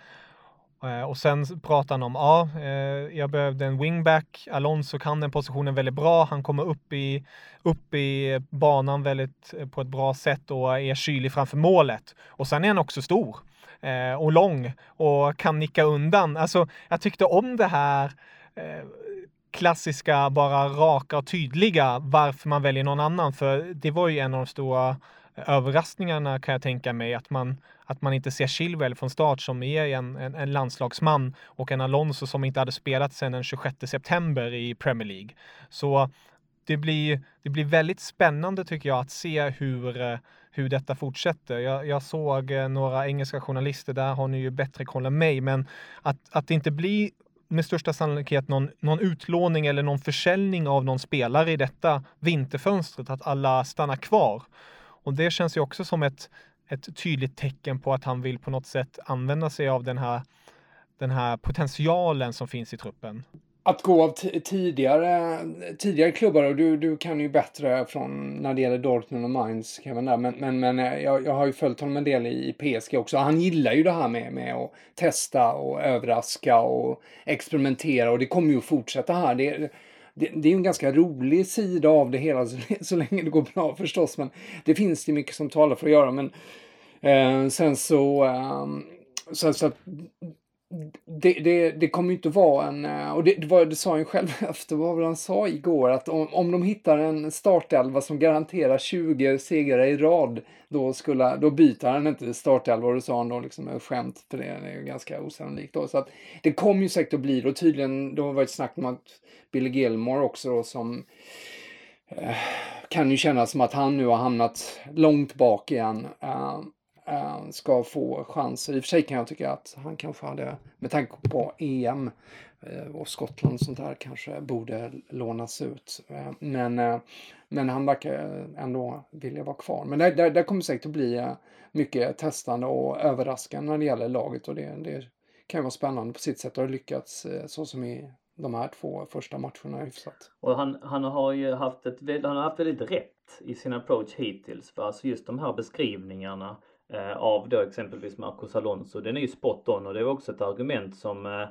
Eh, och sen pratar han om, ja, eh, jag behövde en wingback. Alonso kan den positionen väldigt bra. Han kommer upp i, upp i banan väldigt eh, på ett bra sätt och är kylig framför målet. Och sen är han också stor eh, och lång och kan nicka undan. Alltså, jag tyckte om det här klassiska, bara raka och tydliga varför man väljer någon annan. För det var ju en av de stora eh, överraskningarna kan jag tänka mig att man, att man inte ser Chilwell från start som är en, en, en, landslagsman och en Alonso som inte hade spelat sedan den 26 september i Premier League. Så det blir, det blir väldigt spännande tycker jag att se hur, eh, hur detta fortsätter. Jag, jag såg eh, några engelska journalister, där har ni ju bättre koll än mig, men att, att det inte blir med största sannolikhet någon, någon utlåning eller någon försäljning av någon spelare i detta vinterfönstret, att alla stannar kvar. Och det känns ju också som ett, ett tydligt tecken på att han vill på något sätt använda sig av den här, den här potentialen som finns i truppen att gå av tidigare, tidigare klubbar och du, du kan ju bättre från när det gäller Dortmund och Mainz, Kevin där. Men, men, men eh, jag, jag har ju följt honom en del i PSG också. Han gillar ju det här med, med att testa och överraska och experimentera och det kommer ju att fortsätta här. Det, det, det är ju en ganska rolig sida av det hela så, så länge det går bra förstås. Men det finns det mycket som talar för att göra. Men eh, sen så, eh, så, så det, det, det kommer ju inte vara en, eh, och det, det, var, det sa han själv efter vad han sa igår, att om, om de hittar en startelva som garanterar 20 segrar i rad, då, skulle, då byter han inte startelva och det sa han då liksom med skämt, för det är ju ganska osannolikt då. Så att det kommer ju säkert att bli, och tydligen, det har varit snack om att Billy Gilmore också då som eh, kan ju kännas som att han nu har hamnat långt bak igen. Eh, Eh, ska få chanser. I och för sig kan jag tycka att han kanske hade, med tanke på EM eh, och Skottland och sånt där, kanske borde lånas ut. Eh, men, men han verkar ändå vilja vara kvar. Men det, det, det kommer säkert att bli mycket testande och överraskande när det gäller laget och det, det kan vara spännande på sitt sätt. Det har lyckats så som i de här två första matcherna hyfsat. Och han, han har ju haft ett, han har haft väldigt rätt i sin approach hittills. För alltså just de här beskrivningarna Eh, av då exempelvis Marcos Alonso. Den är ju spot on och det är också ett argument som eh,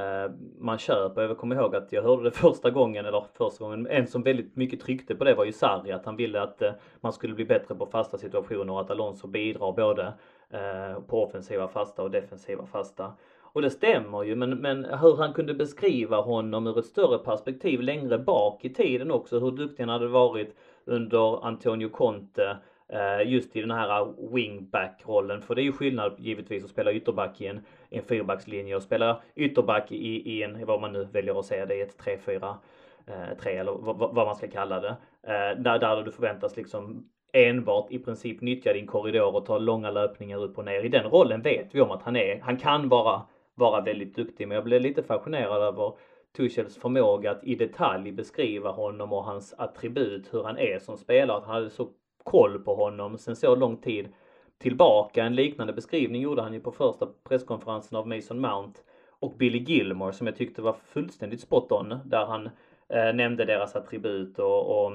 eh man köper. Jag kommer ihåg att jag hörde det första gången, eller första gången, en som väldigt mycket tryckte på det var ju Sarri, att han ville att eh, man skulle bli bättre på fasta situationer och att Alonso bidrar både eh, på offensiva fasta och defensiva fasta. Och det stämmer ju, men, men hur han kunde beskriva honom ur ett större perspektiv längre bak i tiden också, hur duktig han hade varit under Antonio Conte, Eh, just i den här wingback-rollen. För det är ju skillnad givetvis att spela ytterback i en, en fyrbackslinje och spela ytterback i, i en, vad man nu väljer att säga, det är ett 3-4 3 eh, eller vad, man ska kalla det. Eh, där, där du förväntas liksom enbart i princip nyttja din korridor och ta långa löpningar upp och ner. I den rollen vet vi om att han är. Han kan vara, vara väldigt duktig men jag blev lite fascinerad över Tuchels förmåga att i detalj beskriva honom och hans attribut, hur han är som spelare. Att han hade så koll på honom. Sen så lång tid tillbaka. En liknande beskrivning gjorde han ju på första presskonferensen av Mason Mount och Billy Gilmore som jag tyckte var fullständigt spot on där han eh, nämnde deras attribut och, och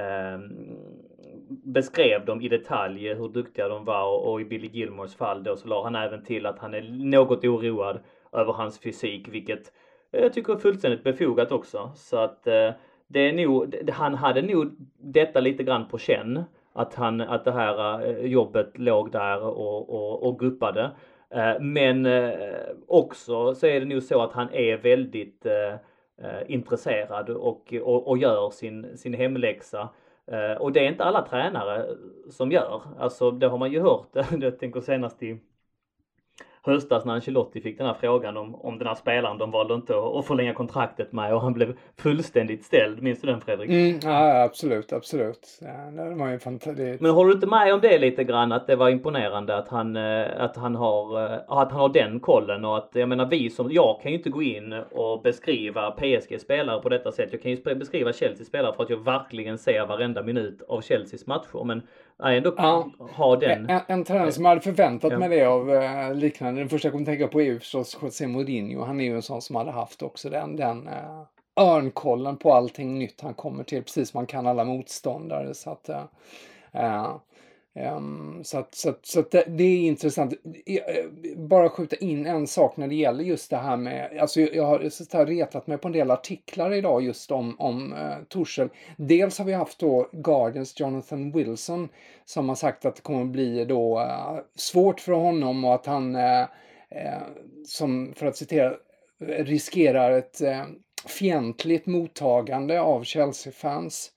eh, beskrev dem i detalj hur duktiga de var. Och, och i Billy Gilmores fall då så la han även till att han är något oroad över hans fysik vilket jag tycker är fullständigt befogat också. Så att eh, det är nog, han hade nog detta lite grann på känn att, han, att det här eh, jobbet låg där och, och, och guppade. Eh, men eh, också så är det nog så att han är väldigt intresserad och, och, och gör sin, sin hemläxa. Och det är inte alla tränare som gör. Alltså det har man ju hört. Jag tänker senast i höstas när Ancelotti fick den här frågan om, om den här spelaren de valde inte att förlänga kontraktet med och han blev fullständigt ställd. Minns du den Fredrik? Mm, ja absolut, absolut. Ja, det var ju fantastiskt. Men håller du inte med om det lite grann att det var imponerande att han, eh, att han har, eh, att han har den kollen och att jag menar vi som, jag kan ju inte gå in och beskriva PSG spelare på detta sätt. Jag kan ju beskriva Chelsea spelare för att jag verkligen ser varenda minut av Chelseas matcher men ändå ja. ha den. En, en tränare som jag hade förväntat ja. mig det av eh, liknande. Den första jag kommer tänka på är ju förstås José Mourinho. Han är ju en sån som hade haft också den, den eh, örnkollen på allting nytt han kommer till. Precis som man kan alla motståndare. Så att, eh, eh Um, så att, så att, så att det, det, är intressant. E, eh, bara skjuta in en sak när det gäller just det här med, alltså jag, har så här retat mig på en del artiklar idag just om, om uh, Torshäll. Dels har vi haft då Guardians Jonathan Wilson som har sagt att det kommer bli då uh, svårt för honom och att han, uh, som för att citera, riskerar ett fientligt mottagande av Chelsea-fans.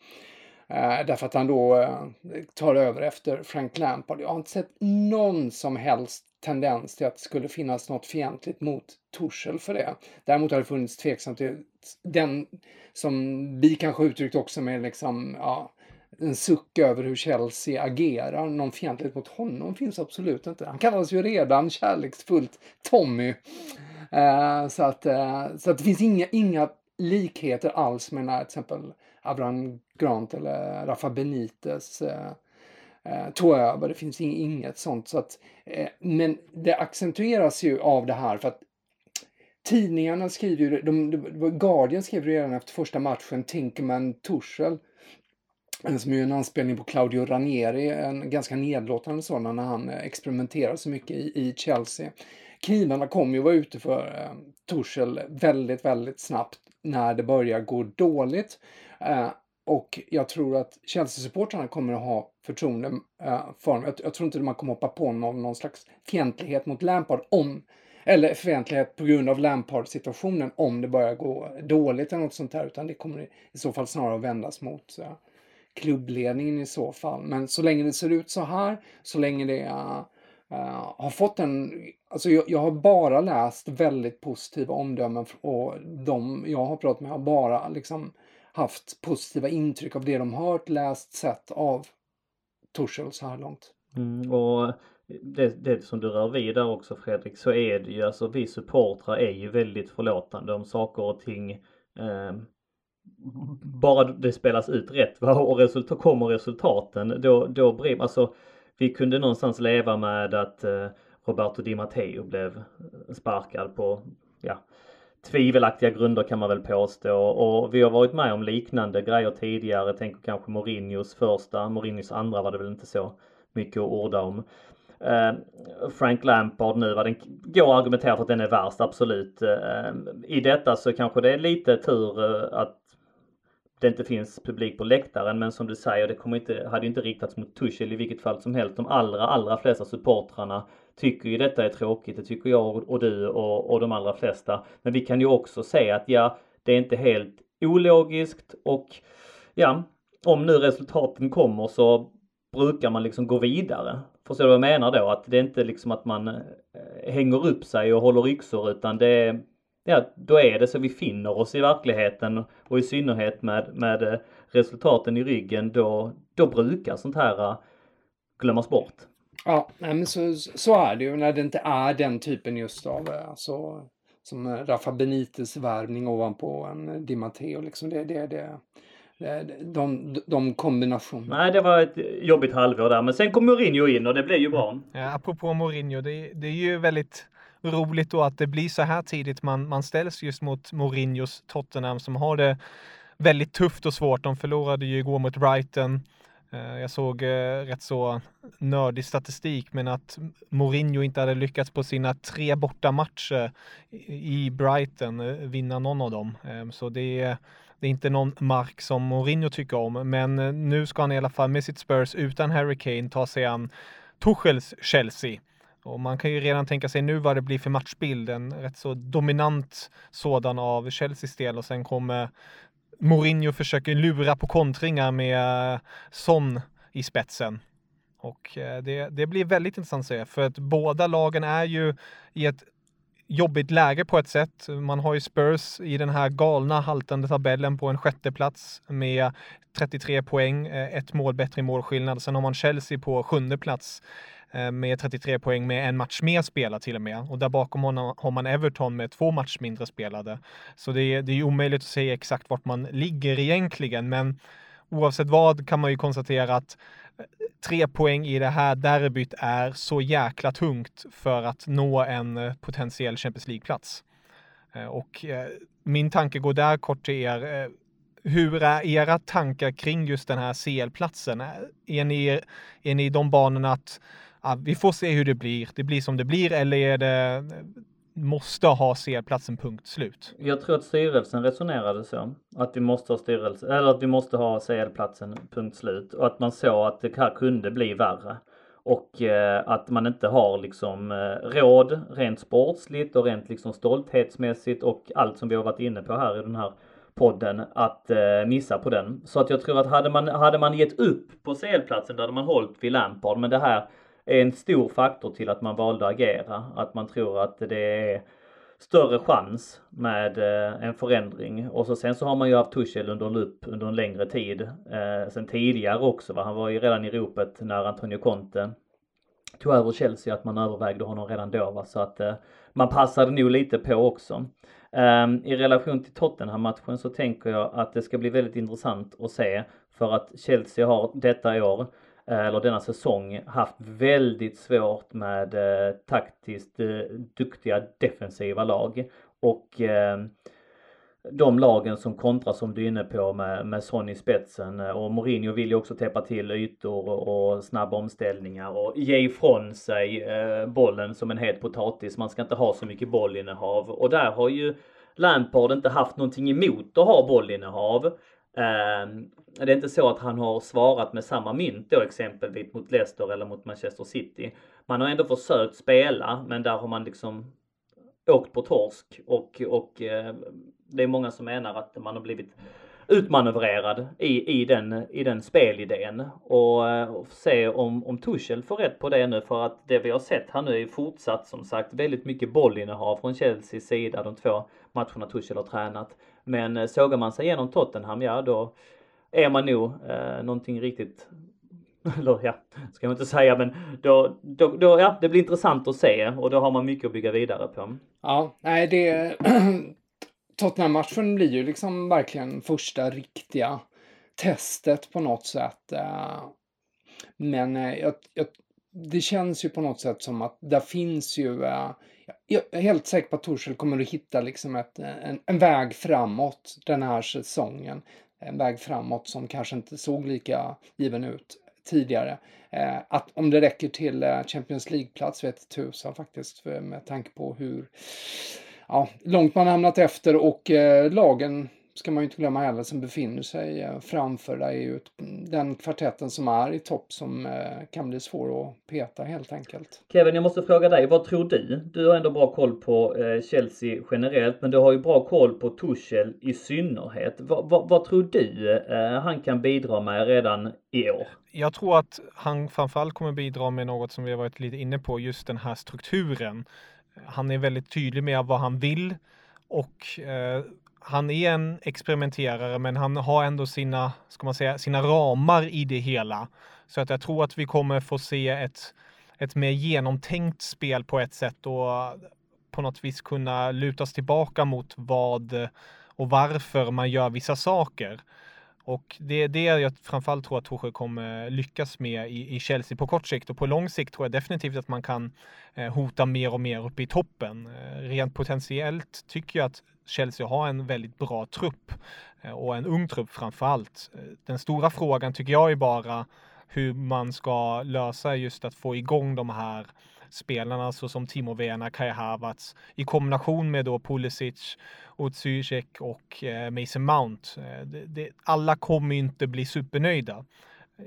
Eh, därför att han då eh, tar över efter Frank Lampard. Jag har inte sett någon som helst tendens till att det skulle finnas något fientligt mot Torshäll för det. Däremot har det funnits tveksamt till den som vi kanske uttryckt också med liksom, ja, en suck över hur Chelsea agerar. Någon fientlighet mot honom finns absolut inte. Han kallas ju redan kärleksfullt Tommy. Eh, så, att, eh, så att det finns inga, inga likheter alls med när till exempel Abraham Grant eller Rafa Benitez eh, eh tog över. Det finns inget sånt. Så att, eh, men det accentueras ju av det här för att tidningarna skriver ju, de, de, Guardian skrev redan efter första matchen Tinkerman Tuchel som är en anspelning på Claudio Ranieri, en ganska nedlåtande sådan när han eh, experimenterar så mycket i, i Chelsea. Knivarna kommer ju vara ute för eh, Torshäll väldigt, väldigt snabbt när det börjar gå dåligt. Eh, och jag tror att Chelsea-supportrarna kommer att ha förtroende eh, för honom. Jag, jag, tror inte man kommer hoppa på någon, någon slags fientlighet mot Lampard om eller fientlighet på grund av Lampard-situationen om det börjar gå dåligt eller något sånt där. Utan det kommer i så fall snarare att vändas mot uh, klubbledningen i så fall. Men så länge det ser ut så här, så länge det uh, Uh, har fått en, alltså jag, jag, har bara läst väldigt positiva omdömen och de jag har pratat med har bara liksom haft positiva intryck av det de hört, läst, sett av Torshäll så här långt. Mm, och det, det som du rör vid där också Fredrik så är det ju alltså vi supportrar är ju väldigt förlåtande om saker och ting eh, bara det spelas ut rätt va? och resultat, kommer resultaten då, då blir alltså vi kunde någonstans leva med att eh, Roberto Di Matteo blev sparkad på ja, tvivelaktiga grunder kan man väl påstå och vi har varit med om liknande grejer tidigare. Tänk kanske Mourinhos första, Mourinhos andra var det väl inte så mycket att orda om. Eh, Frank Lampard nu, vad den går att argumentera för att den är värst, absolut. Eh, I detta så kanske det är lite tur eh, att det inte finns publik på läktaren men som du säger det kommer inte, hade inte riktats mot Tuchel i vilket fall som helst. De allra, allra flesta supportrarna tycker ju detta är tråkigt. Det tycker jag och du och, och de allra flesta. Men vi kan ju också se att ja, det är inte helt ologiskt och ja, om nu resultaten kommer så brukar man liksom gå vidare. Förstår du vad jag menar då? Att det är inte liksom att man eh, hänger upp sig och håller yxor utan det är ja, då är det så vi finner oss i verkligheten och i synnerhet med, med eh, resultaten i ryggen då, då brukar sånt här eh, glömmas bort. Ja, men så, så är det ju när det inte är den typen just av alltså, som Rafa Benites värvning ovanpå en Di Matteo liksom. Det, det, det, de, de kombinationerna. Nej, det var ett jobbigt halvår där, men sen kom Mourinho in och det blev ju bra. Ja, apropå Mourinho, det, det är ju väldigt roligt då att det blir så här tidigt man, man ställs just mot Mourinhos Tottenham som har det väldigt tufft och svårt. De förlorade ju igår mot Brighton. Eh, jag såg eh, rätt så nördig statistik, men att Mourinho inte hade lyckats på sina tre borta matcher i Brighton eh, vinna någon av dem. Ehm, så det är, det är inte någon mark som Mourinho tycker om, men nu ska han i alla fall med sitt Spurs utan Harry Kane ta sig an Tuchels Chelsea. Och man kan ju redan tänka sig nu vad det blir för matchbild. En rätt så dominant sådan av Chelseas del och sen kommer Mourinho försöker lura på kontringar med eh, Son i spetsen. Och eh, det, det blir väldigt intressant att se för att båda lagen är ju i ett jobbigt läge på ett sätt. Man har ju Spurs i den här galna haltande tabellen på en sjätte plats med 33 poäng, eh, ett mål bättre i målskillnad. Sen har man Chelsea på sjunde plats Eh, med 33 poäng med en match mer spelad till och med. Och där bakom honom har man Everton med två matcher mindre spelade. Så det är, det är omöjligt att säga exakt vart man ligger egentligen, men oavsett vad kan man ju konstatera att eh, tre poäng i det här derbyt är så jäkla tungt för att nå en eh, potentiell Champions League-plats. Och min tanke går där kort till er. Hur är era tankar kring just den här CL-platsen? Är ni, är ni i de banorna att ah, vi får se hur det blir. Det blir som det blir eller är det måste ha C-platsen punkt slut? Jag tror att styrelsen resonerade så. Att vi måste ha styrelse, eller att vi måste ha CL-platsen punkt slut. Och att man såg att det här kunde bli värre. Och eh, att man inte har liksom eh, råd rent sportsligt och rent liksom stolthetsmässigt och allt som vi har varit inne på här i den här podden att eh, missa på den. Så att jag tror att hade man, hade man gett upp på CL-platsen då hade man hållit vid Lampard. Men det här är en stor faktor till att man valde att agera. Att man tror att det är större chans med eh, en förändring. Och så sen så har man ju haft Tuchel under lupp under en längre tid. Eh, sen tidigare också. Va? Han var ju redan i ropet när Antonio Conte tog över Chelsea att man övervägde honom redan då. Va? Så att eh, man passade nog lite på också. Eh, I relation till Tottenham-matchen så tänker jag att det ska bli väldigt intressant att se för att Chelsea har detta år Eh, eller denna säsong haft väldigt svårt med eh, taktiskt eh, duktiga defensiva lag. och eh, de lagen som kontrar som du är inne på med, med Son i spetsen eh, och Mourinho vill ju också täppa till ytor och, och snabba omställningar och ge ifrån sig eh, bollen som en het potatis. Man ska inte ha så mycket bollinnehav och där har ju Lampard inte haft någonting emot att ha bollinnehav. Eh, det är inte så att han har svarat med samma mynt då exempelvis mot Leicester eller mot Manchester City. Man har ändå försökt spela men där har man liksom åkt på torsk och, och eh, det är många som menar att man har blivit utmanövrerad i, i, den, i den spelidén och, eh, och se om, om Tuchel får rätt på det nu för att det vi har sett här nu är fortsatt som sagt väldigt mycket bollinnehav från Chelseas sida de två matcherna Tuchel har tränat. Men eh, sågar man sig igenom Tottenham, ja då är man nog eh, någonting riktigt eller ja, ska jag inte säga men då, då, då, ja, det blir intressant att se och då har man mycket att bygga vidare på. Ja, nej det Tottenham-matchen blir ju liksom verkligen första riktiga testet på något sätt. Eh. Men eh, jag, jag, det känns ju på något sätt som att där finns ju jag är helt säker på att Torshäll kommer att hitta liksom ett, en, en väg framåt den här säsongen. En väg framåt som kanske inte såg lika given ut tidigare. Eh, att om det räcker till eh, Champions League-plats vet tusan faktiskt med tanke på hur ja, långt man hamnat efter och eh, lagen ska man ju inte glömma heller som befinner sig eh, framför. Det är ju den kvartetten som är i topp som eh, kan bli svår att peta helt enkelt. Kevin, jag måste fråga dig, vad tror du? Du har ändå bra koll på eh, Chelsea generellt, men du har ju bra koll på Tuchel i synnerhet. Va, va, vad tror du han kan bidra med redan i år? Jag tror att han framförallt kommer bidra med något som vi har varit lite inne på, just den här strukturen han är väldigt tydlig med vad han vill och eh, han är en experimenterare men han har ändå sina, ska man säga, sina ramar i det hela. Så att jag tror att vi kommer få se ett, ett mer genomtänkt spel på ett sätt och på något vis kunna lutas tillbaka mot vad och varför man gör vissa saker. Och det är det jag framförallt tror att Torsjö kommer lyckas med i, i, Chelsea på kort sikt och på lång sikt tror jag definitivt att man kan eh, hota mer och mer uppe i toppen. Eh, rent potentiellt tycker jag att Chelsea har en väldigt bra trupp eh, och en ung trupp framförallt. allt. den stora frågan tycker jag är bara hur man ska lösa just att få igång de här spelarna såsom Timo Werner, Kai Havertz i kombination med då Pulisic, Otsujek och eh, Mason Mount. Eh, det, det, alla kommer inte bli supernöjda.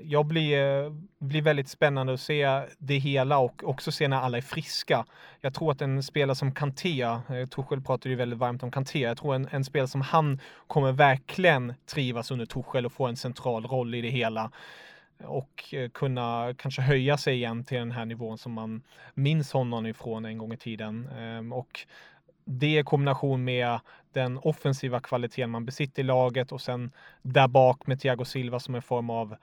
Jag blir, eh, blir väldigt spännande att se det hela och också se när alla är friska. Jag tror att en spelare som Kanté, eh, Torshäll pratade ju väldigt varmt om Kanté, jag tror en, en spelare som han kommer verkligen trivas under Torshäll och få en central roll i det hela och eh, kunna kanske höja sig igen till den här nivån som man minns honom ifrån en gång i tiden. Ehm, och det i kombination med den offensiva kvaliteten man besitter i laget och sen där bak med Thiago Silva som en form av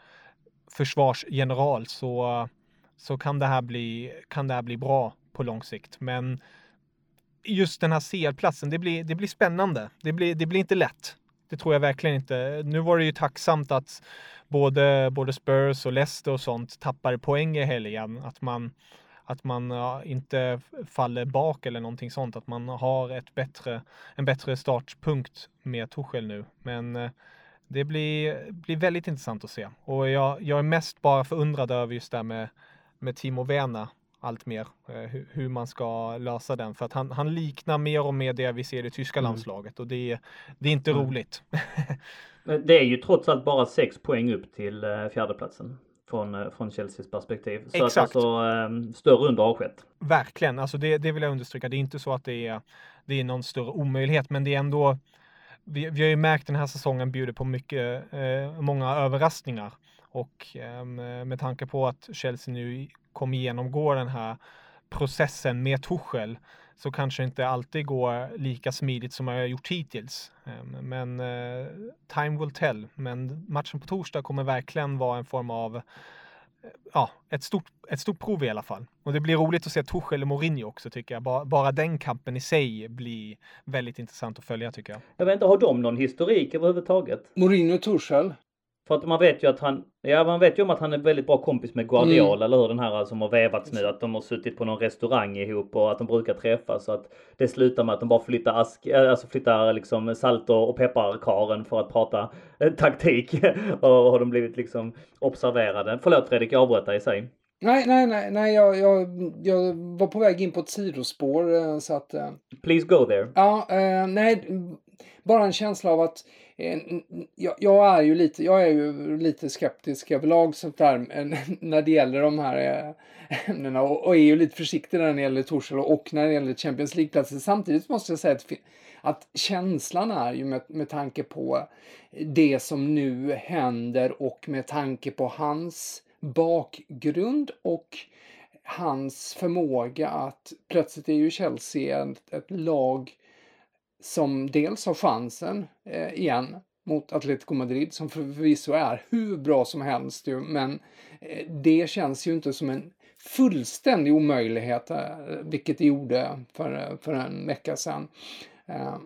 försvarsgeneral så, så kan, det här bli, kan det här bli bra på lång sikt. Men just den här CL-platsen, det blir, det blir spännande. Det blir, det blir inte lätt. Det tror jag verkligen inte. Nu var det ju tacksamt att både, både Spurs och Leicester och sånt tappar poäng i helgen. Att man, att man inte faller bak eller någonting sånt. Att man har ett bättre, en bättre startpunkt med Tuchel nu. Men eh, det blir, blir väldigt intressant att se. Och jag, jag är mest bara förundrad över just det här med, med Timo Werner allt mer eh, hur, hur, man ska lösa den. För att han, han, liknar mer och mer det vi ser i tyska mm. landslaget och det, det är inte mm. roligt. det är ju trots allt bara sex poäng upp till eh, fjärdeplatsen från, eh, från Chelseas perspektiv. Så Exakt. att alltså ähm, större under har skett. Verkligen, alltså det, det vill jag understryka. Det är inte så att det är, det är någon större omöjlighet, men det är ändå vi, vi har ju märkt den här säsongen bjuder på mycket, eh, många överraskningar och eh, med tanke på att Chelsea nu kommer genomgå den här processen med Tuchel så kanske inte alltid går lika smidigt som jag har gjort hittills. Ehm, men eh, time will tell. Men matchen på torsdag kommer verkligen vara en form av eh, ja, ett stort, ett stort prov i alla fall. Och det blir roligt att se Tuchel och Mourinho också tycker jag. Bara, bara den kampen i sig blir väldigt intressant att följa tycker jag. Jag vet inte, har de någon historik överhuvudtaget? Mourinho och Tuchel? För att man vet ju att han, ja man vet ju om att han är väldigt bra kompis med Guardiola, mm. eller hur? Den här som har vevats nu, att de har suttit på någon restaurang ihop och att de brukar träffas. Så att det slutar med att de bara flyttar ask, eh, alltså flyttar liksom salt och pepparkaren för att prata eh, taktik. och har de blivit liksom observerade. Förlåt Fredrik, jag avbröt dig, säg. Nej, nej, nej, nej jag, jag, jag var på väg in på ett sidospår eh, så att... Please go there. Ja, eh, nej, bara en känsla av att eh, Eh, jag, jag, är ju lite, jag är ju lite skeptisk överlag sånt där när det gäller de här eh, ämnena och, och är ju lite försiktig när det gäller Torshälla och när det gäller Champions League-platser. Samtidigt måste jag säga att, att känslan är ju med, med tanke på det som nu händer och med tanke på hans bakgrund och hans förmåga att plötsligt är ju Chelsea ett, ett lag som dels har chansen eh, igen mot Atletico Madrid som förvisso är hur bra som helst ju, men eh, det känns ju inte som en fullständig omöjlighet, eh, vilket det gjorde för, eh, för en vecka sedan. Eh,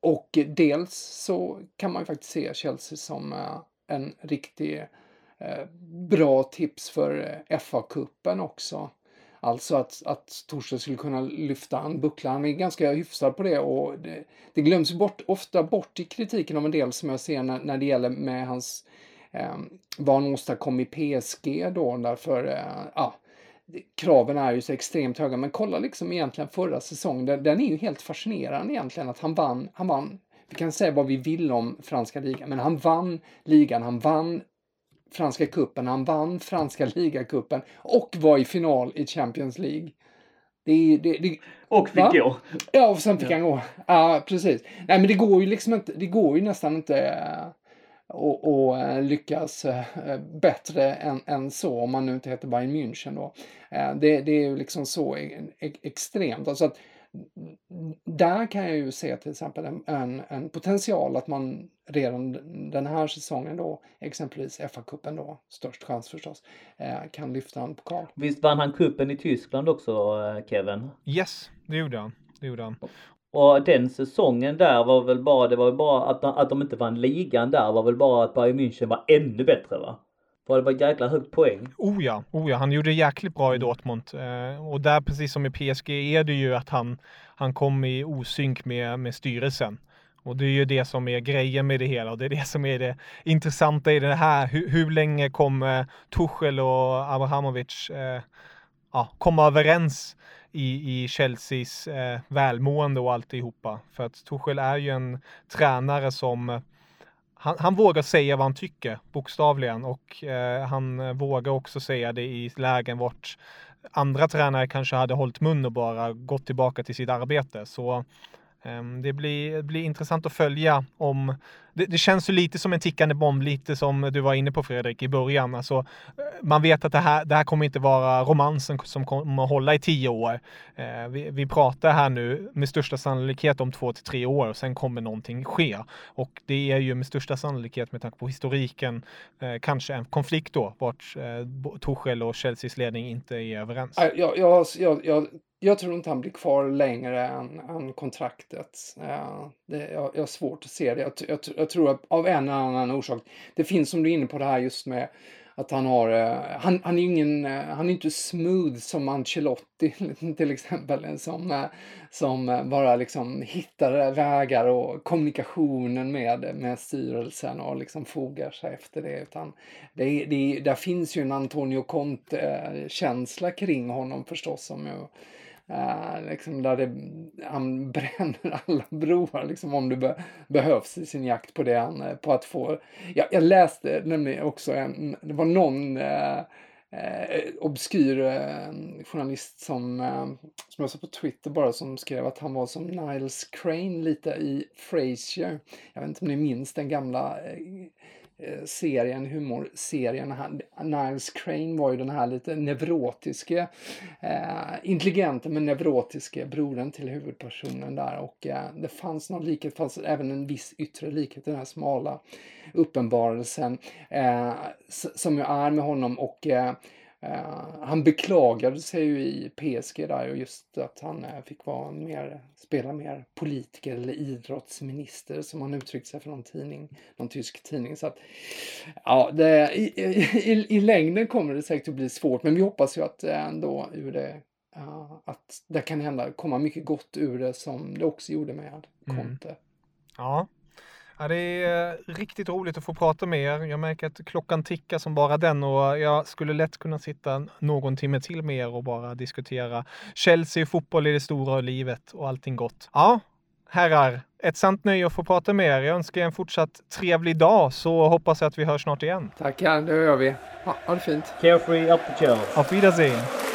och dels så kan man ju faktiskt se Chelsea som eh, en riktig eh, bra tips för eh, FA-cupen också. Alltså att, att Torsten skulle kunna lyfta en buckla. Han är ganska hyfsad på det och det, det glöms bort, ofta bort i kritiken av en del som jag ser när, när det gäller med hans eh, vad han åstadkom i PSG då därför eh, ja, kraven är ju så extremt höga. Men kolla liksom egentligen förra säsongen, den, den är ju helt fascinerande egentligen att han vann, han vann vi kan säga vad vi vill om franska ligan, men han vann ligan, han vann franska kuppen, han vann franska ligacupen och var i final i Champions League. Det, det, det, och fick va? gå. Ja, och sen fick ja. han gå. Ja, precis. Nej, men det går ju liksom inte, det går ju nästan inte äh, att äh, lyckas äh, bättre än, än så, om man nu inte heter Bayern München då. det, det är ju liksom så e, e, extremt. Alltså att där kan jag ju se till exempel en, en, en, potential att man redan den här säsongen då, exempelvis FA-cupen då, störst chans förstås, eh, kan lyfta en pokal. Visst vann han kuppen i Tyskland också, eh, Kevin? Yes, det gjorde han. Det gjorde han. Och den säsongen där var väl bara, det var väl bara att, att de inte vann ligan där var väl bara att Bayern München var ännu bättre va? För det var jäkla högt poäng. Oh ja, oh ja, han gjorde det jäkligt bra i Dortmund. Eh, och där precis som i PSG är det ju att han, han kom i osynk med, med styrelsen. Och det är ju det som är grejen med det hela och det är det som är det intressanta i det här. Hur, hur länge kommer Tuchel och Abrahamovic eh, ja, komma överens i, i Chelseas eh, välmående och alltihopa? För att Tuchel är ju en tränare som han, han, vågar säga vad han tycker, bokstavligen, och eh, han vågar också säga det i lägen vart andra tränare kanske hade hållit mun och bara gått tillbaka till sitt arbete. Så Ehm, det blir, blir intressant att följa om... Det, det, känns ju lite som en tickande bomb, lite som du var inne på Fredrik i början. Alltså, eh, man vet att det här, det här kommer inte vara romansen som kommer att hålla i tio år. Eh, vi, vi pratar här nu med största sannolikhet om två till tre år och sen kommer någonting ske. Och det är ju med största sannolikhet med tanke på historiken eh, kanske en konflikt då, vart Torshäll och Chelseas ledning inte är överens. Jag, jag, jag, jag jag tror inte han blir kvar längre än, än kontraktet. Uh, det, jag, jag har svårt att se det. Jag, jag, jag, tror att av en eller annan orsak. Det finns som du är inne på det här just med att han har, uh, han, han är ingen, uh, han är inte smooth som Ancelotti till exempel. Som, som bara liksom hittar vägar och kommunikationen med, med styrelsen och liksom fogar sig efter det. Utan det, det, där finns ju en Antonio Conte-känsla kring honom förstås. Som ju, Uh, liksom där det, han bränner alla broar liksom, om det be, behövs i sin jakt på det han, eh, på att få. Jag, jag läste nämligen också en, det var någon uh, uh, obskyr journalist som, som jag såg på Twitter bara som skrev att han var som Niles Crane lite i Frasier. Jag vet inte om ni minns den gamla Eh, Eh, serien, humorserien. Niles Crane var ju den här lite neurotiske, eh, intelligente men neurotiske brodern till huvudpersonen där och eh, det fanns någon likhet, fanns även en viss yttre likhet i den här smala uppenbarelsen eh, som ju är med honom och eh, Uh, han beklagade sig ju i PSG där och just att han uh, fick vara mer, spela mer politiker eller idrottsminister som han uttryckte sig för någon tidning, någon tysk tidning. Så att, ja, det, i, i, i, längden kommer det säkert att bli svårt men vi hoppas ju att ändå ur det uh, att det kan hända, komma mycket gott ur det som det också gjorde med Conte. Mm. Ja, Ja, det är riktigt roligt att få prata med er. Jag märker att klockan tickar som bara den och jag skulle lätt kunna sitta någon timme till med er och bara diskutera Chelsea, fotboll i det stora livet och allting gott. Ja, herrar, ett sant nöje att få prata med er. Jag önskar er en fortsatt trevlig dag så hoppas jag att vi hörs snart igen. Tackar, det gör vi. Ha, ha det fint. Carefree, up the Auf Wiedersehen.